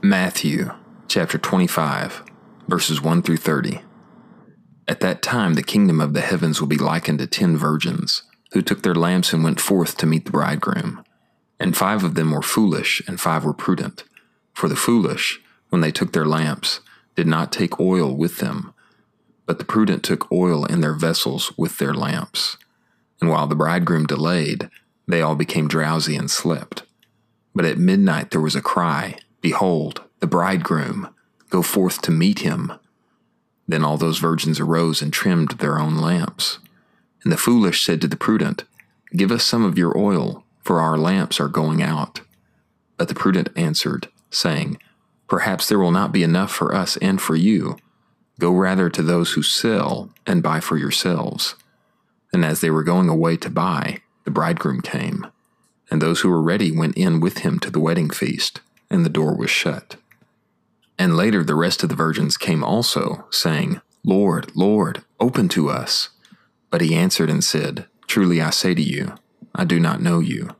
Matthew chapter 25, verses 1 through 30. At that time, the kingdom of the heavens will be likened to ten virgins, who took their lamps and went forth to meet the bridegroom. And five of them were foolish, and five were prudent. For the foolish, when they took their lamps, did not take oil with them, but the prudent took oil in their vessels with their lamps. And while the bridegroom delayed, they all became drowsy and slept. But at midnight there was a cry, Behold, the bridegroom, go forth to meet him. Then all those virgins arose and trimmed their own lamps. And the foolish said to the prudent, Give us some of your oil, for our lamps are going out. But the prudent answered, saying, Perhaps there will not be enough for us and for you. Go rather to those who sell and buy for yourselves. And as they were going away to buy, the bridegroom came. And those who were ready went in with him to the wedding feast, and the door was shut. And later the rest of the virgins came also, saying, Lord, Lord, open to us. But he answered and said, Truly I say to you, I do not know you.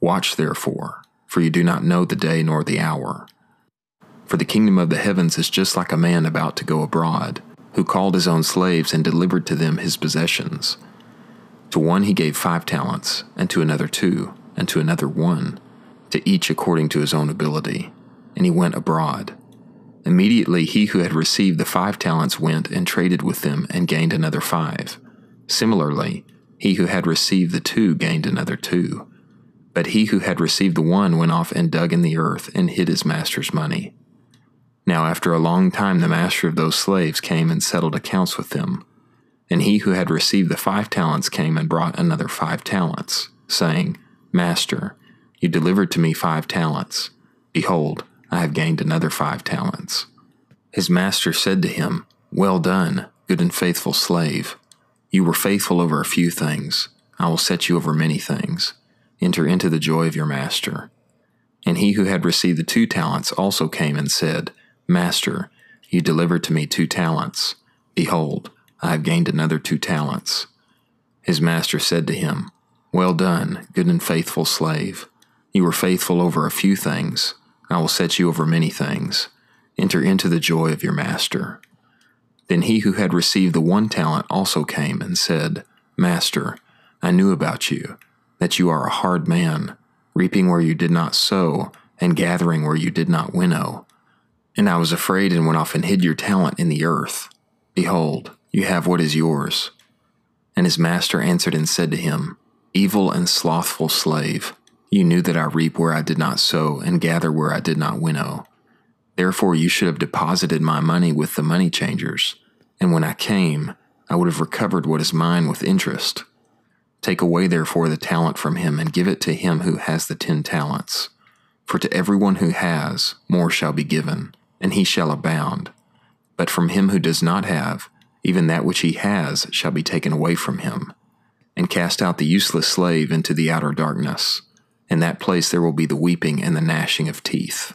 Watch therefore, for you do not know the day nor the hour. For the kingdom of the heavens is just like a man about to go abroad, who called his own slaves and delivered to them his possessions. To one he gave five talents, and to another two, and to another one, to each according to his own ability. And he went abroad. Immediately he who had received the five talents went and traded with them and gained another five. Similarly, he who had received the two gained another two. But he who had received the one went off and dug in the earth and hid his master's money. Now after a long time the master of those slaves came and settled accounts with them. And he who had received the five talents came and brought another five talents, saying, Master, you delivered to me five talents. Behold, I have gained another five talents. His master said to him, Well done, good and faithful slave. You were faithful over a few things. I will set you over many things. Enter into the joy of your master. And he who had received the two talents also came and said, Master, you delivered to me two talents. Behold, I have gained another two talents. His master said to him, Well done, good and faithful slave. You were faithful over a few things. I will set you over many things. Enter into the joy of your master. Then he who had received the one talent also came and said, Master, I knew about you, that you are a hard man, reaping where you did not sow, and gathering where you did not winnow. And I was afraid and went off and hid your talent in the earth. Behold, you have what is yours. And his master answered and said to him, Evil and slothful slave, you knew that I reap where I did not sow, and gather where I did not winnow. Therefore you should have deposited my money with the money changers, and when I came, I would have recovered what is mine with interest. Take away therefore the talent from him, and give it to him who has the ten talents. For to everyone who has, more shall be given, and he shall abound. But from him who does not have, even that which he has shall be taken away from him. And cast out the useless slave into the outer darkness. In that place there will be the weeping and the gnashing of teeth.